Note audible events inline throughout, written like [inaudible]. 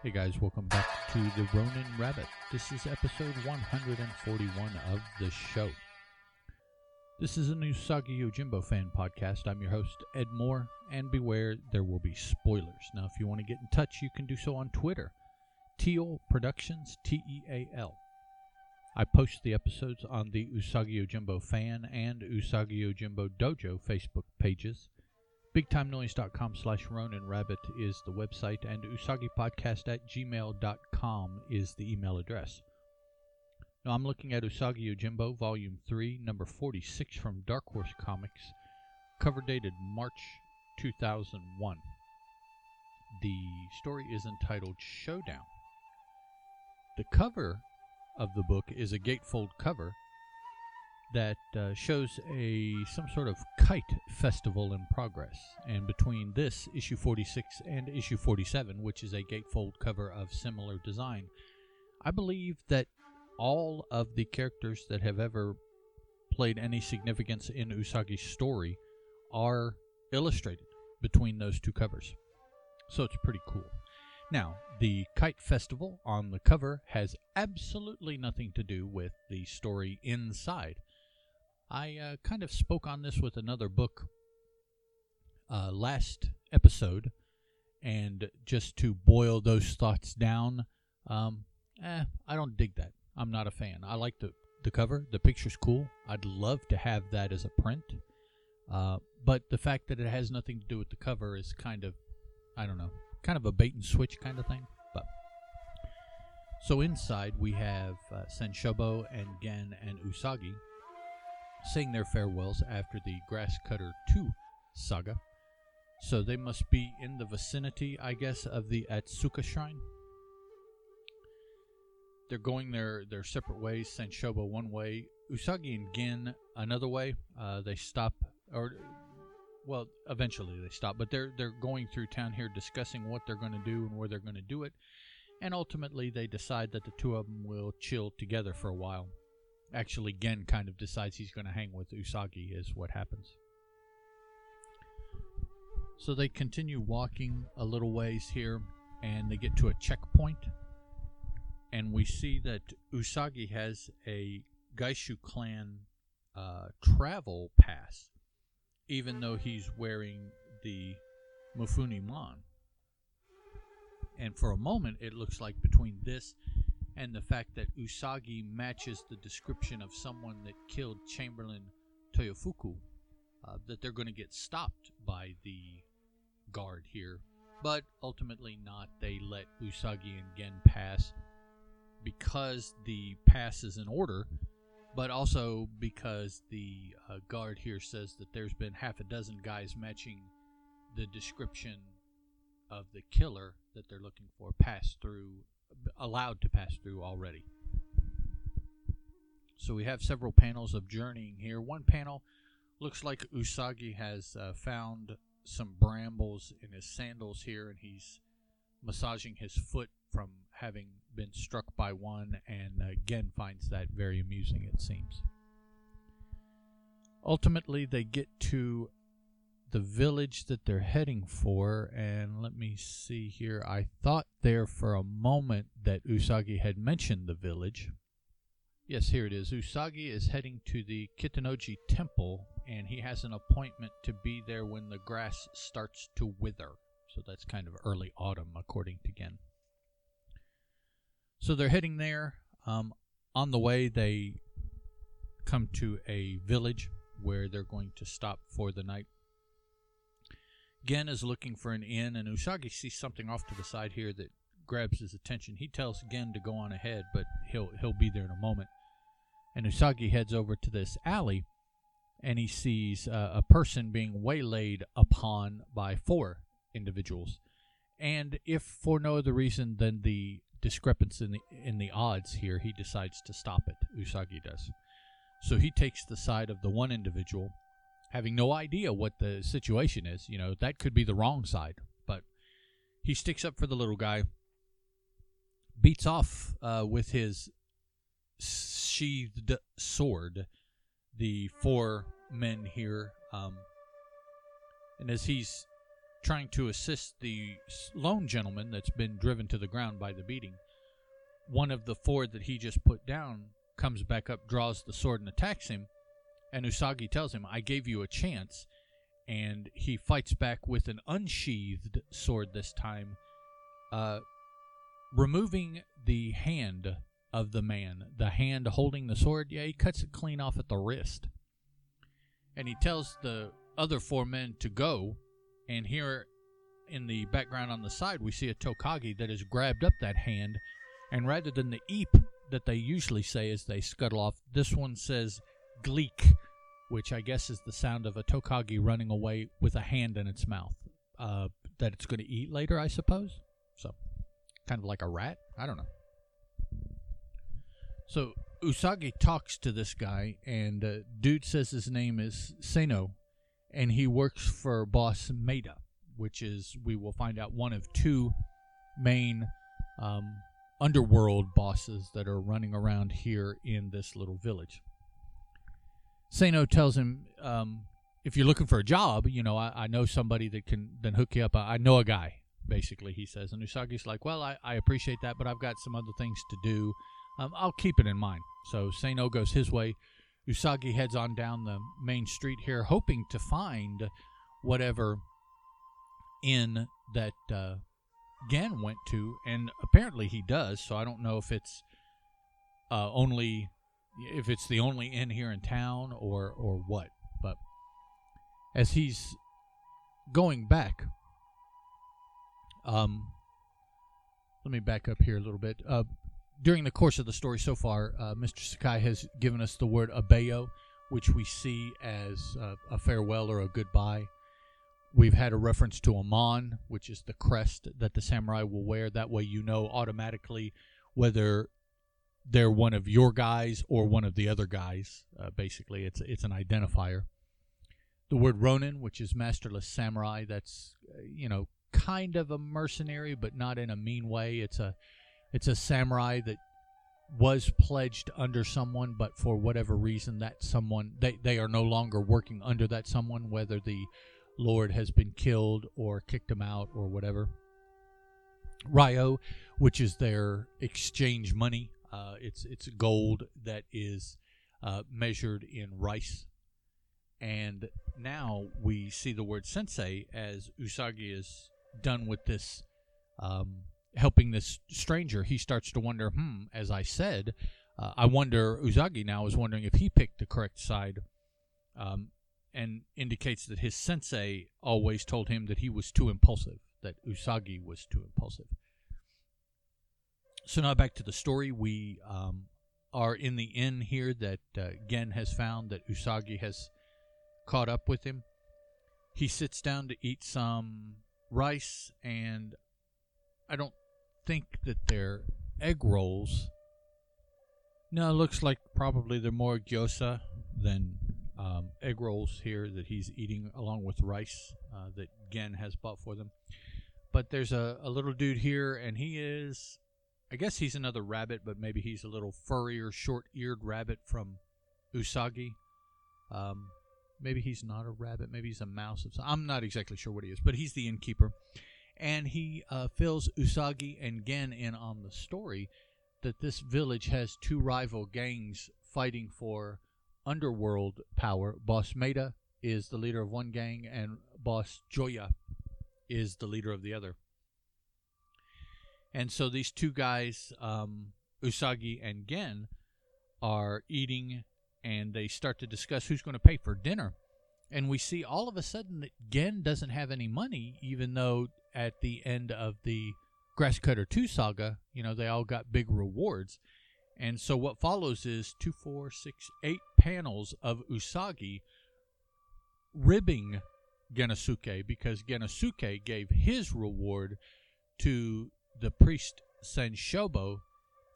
Hey guys, welcome back to the Ronin Rabbit. This is episode 141 of the show. This is a new Usagi Yojimbo fan podcast. I'm your host, Ed Moore, and beware, there will be spoilers. Now, if you want to get in touch, you can do so on Twitter. Teal Productions, T E A L. I post the episodes on the Usagi Yojimbo fan and Usagi Yojimbo Dojo Facebook pages. BigTimeNoise.com slash Ronin Rabbit is the website, and UsagiPodcast at gmail.com is the email address. Now, I'm looking at Usagi Yojimbo, Volume 3, number 46 from Dark Horse Comics, cover dated March 2001. The story is entitled Showdown. The cover of the book is a gatefold cover that uh, shows a some sort of kite festival in progress. And between this issue 46 and issue 47, which is a gatefold cover of similar design, I believe that all of the characters that have ever played any significance in Usagi's story are illustrated between those two covers. So it's pretty cool. Now, the Kite Festival on the cover has absolutely nothing to do with the story inside. I uh, kind of spoke on this with another book uh, last episode, and just to boil those thoughts down, um, eh, I don't dig that. I'm not a fan. I like the the cover. The picture's cool. I'd love to have that as a print, uh, but the fact that it has nothing to do with the cover is kind of, I don't know, kind of a bait and switch kind of thing. But so inside we have uh, Sanshobo and Gen and Usagi saying their farewells after the Grass Cutter 2 saga. So they must be in the vicinity, I guess, of the Atsuta Shrine. They're going their, their separate ways. Sanshobo one way, Usagi and Gen another way. Uh, they stop, or well, eventually they stop, but they're they're going through town here discussing what they're going to do and where they're going to do it, and ultimately they decide that the two of them will chill together for a while actually Gen kind of decides he's going to hang with Usagi is what happens. So they continue walking a little ways here and they get to a checkpoint and we see that Usagi has a Geishu clan uh, travel pass even though he's wearing the Mifune Mon. And for a moment it looks like between this and the fact that Usagi matches the description of someone that killed Chamberlain Toyofuku, uh, that they're going to get stopped by the guard here. But ultimately, not. They let Usagi and Gen pass because the pass is in order, but also because the uh, guard here says that there's been half a dozen guys matching the description of the killer that they're looking for pass through allowed to pass through already. So we have several panels of journeying here. One panel looks like Usagi has uh, found some brambles in his sandals here, and he's massaging his foot from having been struck by one, and again finds that very amusing, it seems. Ultimately, they get to the village that they're heading for. And let me see here. I thought there for a moment that Usagi had mentioned the village. Yes, here it is. Usagi is heading to the Kitanoji Temple, and he has an appointment to be there when the grass starts to wither. So that's kind of early autumn, according to Gen. So they're heading there. Um, on the way, they come to a village where they're going to stop for the night. Gen is looking for an inn, and Usagi sees something off to the side here that grabs his attention. He tells Gen to go on ahead, but he'll he'll be there in a moment. And Usagi heads over to this alley, and he sees uh, a person being waylaid upon by four individuals. And if for no other reason than the discrepancy in the in the odds here, he decides to stop it. Usagi does. So he takes the side of the one individual having no idea what the situation is. You know, that could be the wrong side. But he sticks up for the little guy, beats off uh, with his sheathed sword the four men here. Um, and as he's trying to assist the lone gentleman that's been driven to the ground by the beating. One of the four that he just put down comes back up, draws the sword, and attacks him. And Usagi tells him, I gave you a chance. And he fights back with an unsheathed sword this time, uh, removing the hand of the man. The hand holding the sword, yeah, he cuts it clean off at the wrist. And he tells the other four men to go. And here in the background on the side, we see a Tokage that has grabbed up that hand. And rather than the eep that they usually say as they scuttle off, this one says gleek, which I guess is the sound of a Tokage running away with a hand in its mouth uh, that it's going to eat later, I suppose. So, kind of like a rat. I don't know. So Usagi talks to this guy, and uh, dude says his name is Seno, and he works for boss Maeda, which is we will find out one of two main um, underworld bosses that are running around here in this little village. Seno tells him, um, if you're looking for a job, you know, I, I know somebody that can then hook you up. I, I know a guy, basically, he says. And Usagi's like, well, I, I appreciate that, but I've got some other things to do. Um, I'll keep it in mind. So Seno goes his way. Usagi heads on down the main street here, hoping to find whatever inn that uh, Gen went to, and apparently he does. So I don't know if it's uh, only if it's the only inn here in town or or what. But as he's going back, um, let me back up here a little bit. Uh, during the course of the story so far, uh, Mr. Sakai has given us the word abayo, which we see as a farewell or a goodbye. We've had a reference to Amon, which is the crest that the samurai will wear. That way, you know automatically whether they're one of your guys or one of the other guys. Uh, basically, it's it's an identifier. The word Ronin, which is masterless samurai, that's uh, you know kind of a mercenary, but not in a mean way. It's a it's a samurai that was pledged under someone, but for whatever reason, that someone they they are no longer working under that someone, whether the lord has been killed or kicked him out or whatever. Ryo, which is their exchange money, uh, it's it's gold that is uh, measured in rice, and now we see the word sensei as Usagi is done with this, um, helping this stranger. He starts to wonder, hmm. As I said, uh, I wonder. Usagi now is wondering if he picked the correct side, um, and indicates that his sensei always told him that he was too impulsive. That Usagi was too impulsive. So now back to the story. We um, are in the inn here that uh, Gen has found that Usagi has caught up with him. He sits down to eat some rice, and I don't think that they're egg rolls. No, it looks like probably they're more gyoza than um, egg rolls here that he's eating along with rice uh, that Gen has bought for them. But there's a, a little dude here, and he is I guess he's another rabbit, but maybe he's a little furrier, short-eared rabbit from Usagi. Um, maybe he's not a rabbit. Maybe he's a mouse. I'm not exactly sure what he is, but he's the innkeeper, and he uh, fills Usagi and Gen in on the story that this village has two rival gangs fighting for underworld power. Boss Maeda is the leader of one gang, and Boss Joya is the leader of the other. And so these two guys, um, Usagi and Gen, are eating and they start to discuss who's going to pay for dinner. And we see all of a sudden that Gen doesn't have any money, even though at the end of the Grasscutter 2 saga, you know, they all got big rewards. And so what follows is two, four, six, eight panels of Usagi ribbing Genosuke because Genosuke gave his reward to the priest Sanshobo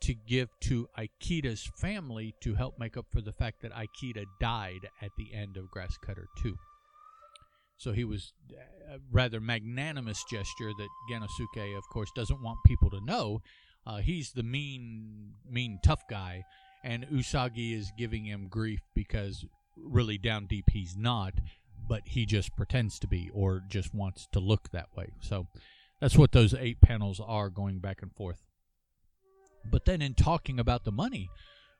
to give to Aikida's family to help make up for the fact that Aikida died at the end of Grasscutter 2. So he was a rather magnanimous gesture that Genosuke, of course, doesn't want people to know. Uh, he's the mean, mean, tough guy, and Usagi is giving him grief because really down deep he's not, but he just pretends to be or just wants to look that way. So that's what those eight panels are going back and forth. But then in talking about the money,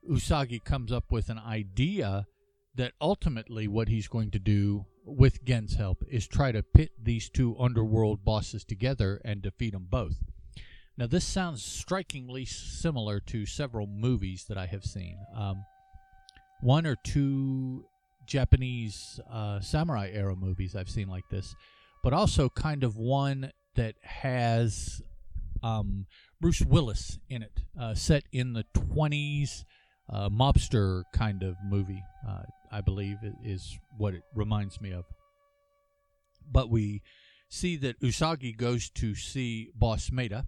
Usagi comes up with an idea that ultimately what he's going to do with Gen's help is try to pit these two underworld bosses together and defeat them both. Now, this sounds strikingly similar to several movies that I have seen. Um, one or two Japanese uh, samurai era movies I've seen like this, but also kind of one that has um, Bruce Willis in it, uh, set in the 20s, uh, mobster kind of movie, uh, I believe, is what it reminds me of. But we see that Usagi goes to see Boss Maeda,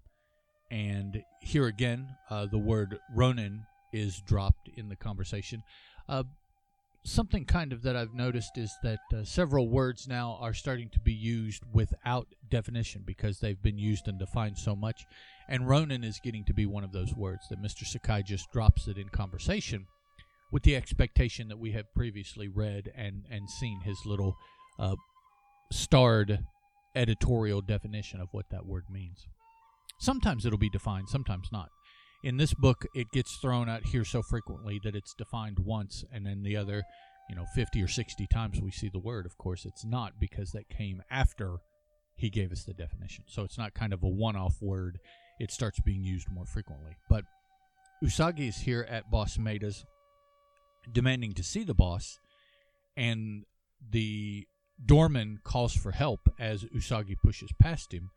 and here again, uh, the word Ronin is dropped in the conversation. Something kind of that I've noticed is that uh, several words now are starting to be used without definition because they've been used and defined so much. And Ronin is getting to be one of those words that Mr. Sakai just drops it in conversation with the expectation that we have previously read and, and seen his little uh, starred editorial definition of what that word means. Sometimes it'll be defined, sometimes not in this book it gets thrown out here so frequently that it's defined once and then the other you know 50 or 60 times we see the word. Of course it's not because that came after he gave us the definition. So it's not kind of a one-off word. It starts being used more frequently. But usagi is here at boss maeda's demanding to see the boss and the doorman calls for help as usagi pushes past him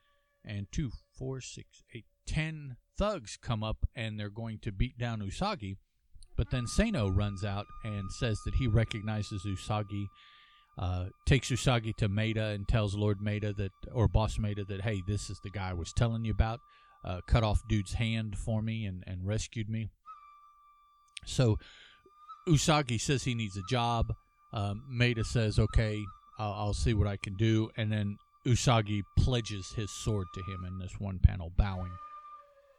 and two four six eight ten thugs come up and they're going to beat down Usagi. But then Sano runs out and says that he recognizes Usagi, uh, takes Usagi to Maeda and tells Lord Maeda that, or Boss Maeda, that, hey, this is the guy I was telling you about. Uh, cut off dude's hand for me and, and rescued me. So Usagi says he needs a job. Um, Maeda says, okay, I'll, I'll see what I can do. And then Usagi pledges his sword to him in this one panel, bowing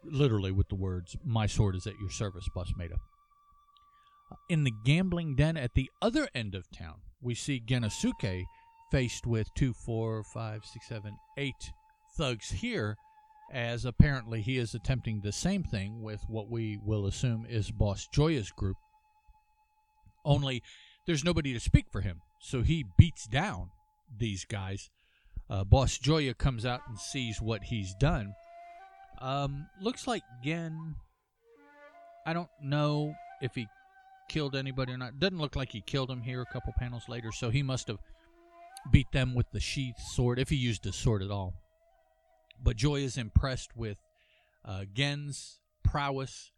literally with the words, My sword is at your service, Boss Maeda. Uh, in the gambling den at the other end of town, we see Genosuke faced with two, four, five, six, seven, eight thugs here, as apparently he is attempting the same thing with what we will assume is Boss Joya's group. Only there's nobody to speak for him, so he beats down these guys. Uh, Boss Joya comes out and sees what he's done um, looks like Gen. I don't know if he killed anybody or not. Doesn't look like he killed him here a couple panels later, so he must have beat them with the sheath sword, if he used a sword at all. But Joy is impressed with uh, Gen's prowess,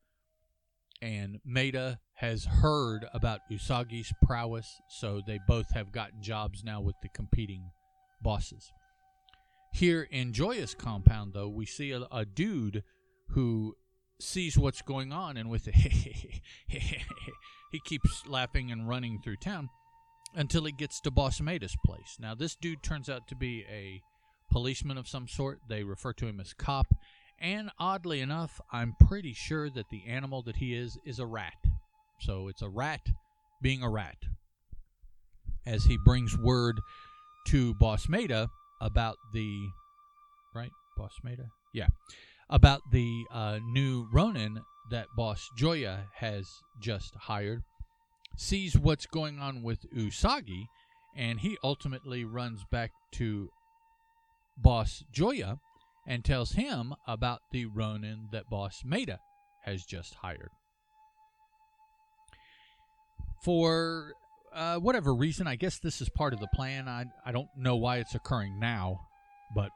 and Maeda has heard about Usagi's prowess, so they both have gotten jobs now with the competing bosses. Here in Joya's compound, though, we see a, a dude who sees what's going on, and with [laughs] he keeps laughing and running through town until he gets to Boss Maeda's place. Now, this dude turns out to be a policeman of some sort. They refer to him as cop. And oddly enough, I'm pretty sure that the animal that he is is a rat. So it's a rat being a rat. As he brings word to Boss Maeda about the right boss Maeda, yeah, about the uh, new Ronin that boss Joya has just hired. Sees what's going on with Usagi, and he ultimately runs back to boss Joya and tells him about the Ronin that boss Maeda has just hired. For uh, whatever reason, I guess this is part of the plan. I I don't know why it's occurring now, but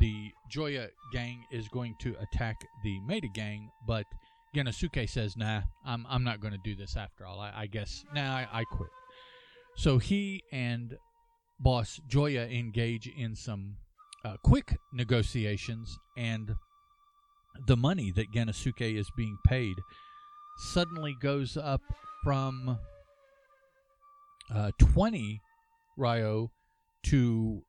the Joya gang is going to attack the Maeda gang, but Genosuke says, "Nah, I'm I'm not going to do this after all. I, I guess nah, I, I quit." So he and boss Joya engage in some uh, quick negotiations, and the money that Genosuke is being paid suddenly goes up from uh, 20 Ryo to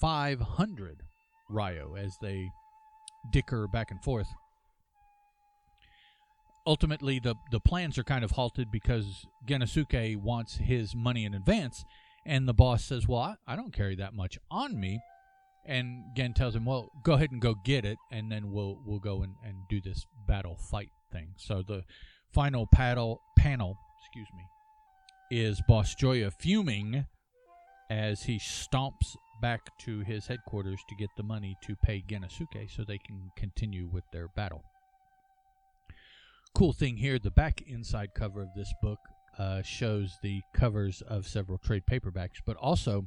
500 Ryo as they dicker back and forth. Ultimately, the, the plans are kind of halted because Genosuke wants his money in advance, And the boss says, Well, I, I don't carry that much on me. And Gen tells him, Well, go ahead and go get it, and then we'll we'll go and, and do this battle fight thing. So the final paddle panel, excuse me, is Boss Joya fuming as he stomps back to his headquarters to get the money to pay Genosuke so they can continue with their battle. Cool thing here the back inside cover of this book uh, shows the covers of several trade paperbacks, but also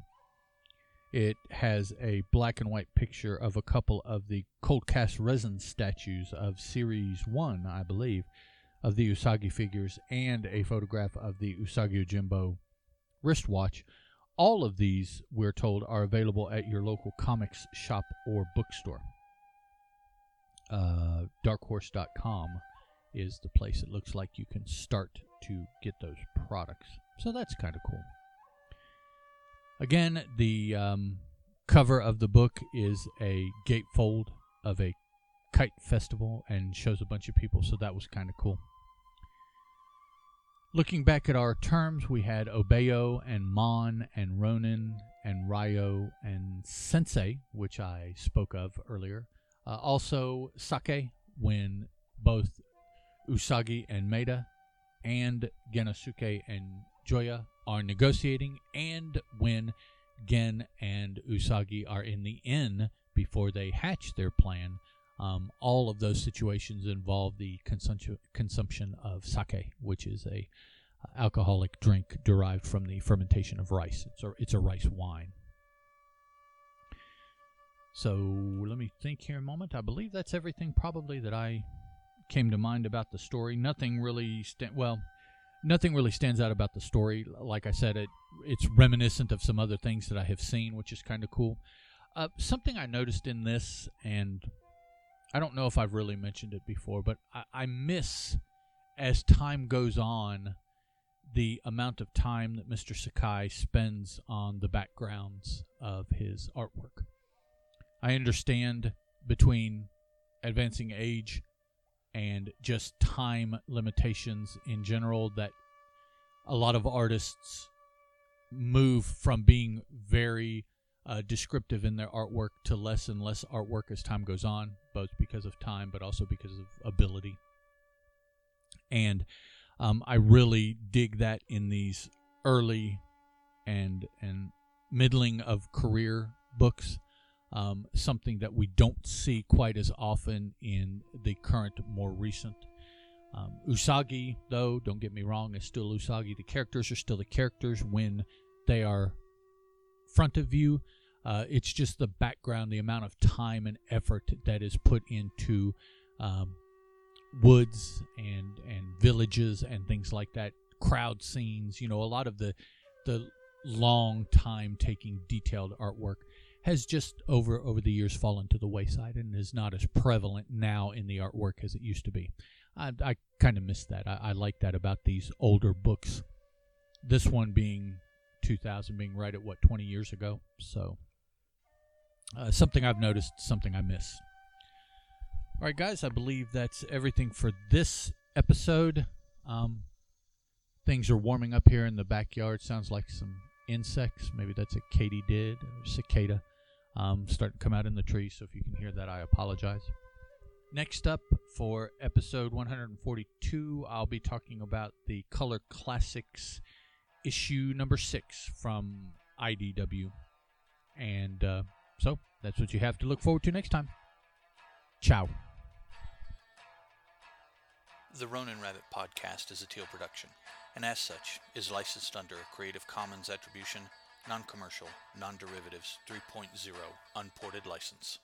it has a black and white picture of a couple of the cold cast resin statues of Series 1, I believe, of the Usagi figures, and a photograph of the Usagi Yojimbo wristwatch. All of these, we're told, are available at your local comics shop or bookstore. Uh, darkhorse.com is the place it looks like you can start to get those products. So that's kind of cool. Again, the um, cover of the book is a gatefold of a kite festival and shows a bunch of people, so that was kind of cool. Looking back at our terms, we had Obeyo and Mon and Ronin and Ryo and Sensei, which I spoke of earlier. Uh, also, Sake, when both Usagi and Maeda and Genosuke and Joya are negotiating, and when Gen and Usagi are in the inn before they hatch their plan. Um, all of those situations involve the consumption consumption of sake, which is a uh, alcoholic drink derived from the fermentation of rice. It's a it's a rice wine. So let me think here a moment. I believe that's everything probably that I came to mind about the story. Nothing really sta- well, nothing really stands out about the story. Like I said, it it's reminiscent of some other things that I have seen, which is kind of cool. Uh, something I noticed in this, and I don't know if I've really mentioned it before, but I, I miss as time goes on the amount of time that Mr. Sakai spends on the backgrounds of his artwork. I understand between advancing age and just time limitations in general that a lot of artists move from being very uh, descriptive in their artwork to less and less artwork as time goes on, both because of time but also because of ability. And um, I really dig that in these early and and middling of career books um, something that we don't see quite as often in the current, more recent. Um, Usagi, though, don't get me wrong, is still Usagi. The characters are still the characters when they are front of view. Uh, it's just the background, the amount of time and effort that is put into um, woods and and villages and things like that, crowd scenes. You know, a lot of the the long time taking detailed artwork has just over over the years fallen to the wayside and is not as prevalent now in the artwork as it used to be. I, I kind of miss that. I, I like that about these older books. This one being 2000, being right at what 20 years ago. So uh, something I've noticed, something I miss. All right, guys, I believe that's everything for this episode. Um, things are warming up here in the backyard. Sounds like some insects. Maybe that's a katydid or cicada um, starting to come out in the trees. So if you can hear that, I apologize. Next up for episode 142, I'll be talking about the Color Classics issue number six from IDW. And uh, so that's what you have to look forward to next time. Ciao. The Ronin Rabbit podcast is a Teal production, and as such, is licensed under a Creative Commons Attribution Non-commercial, non-derivatives 3.0 unported license.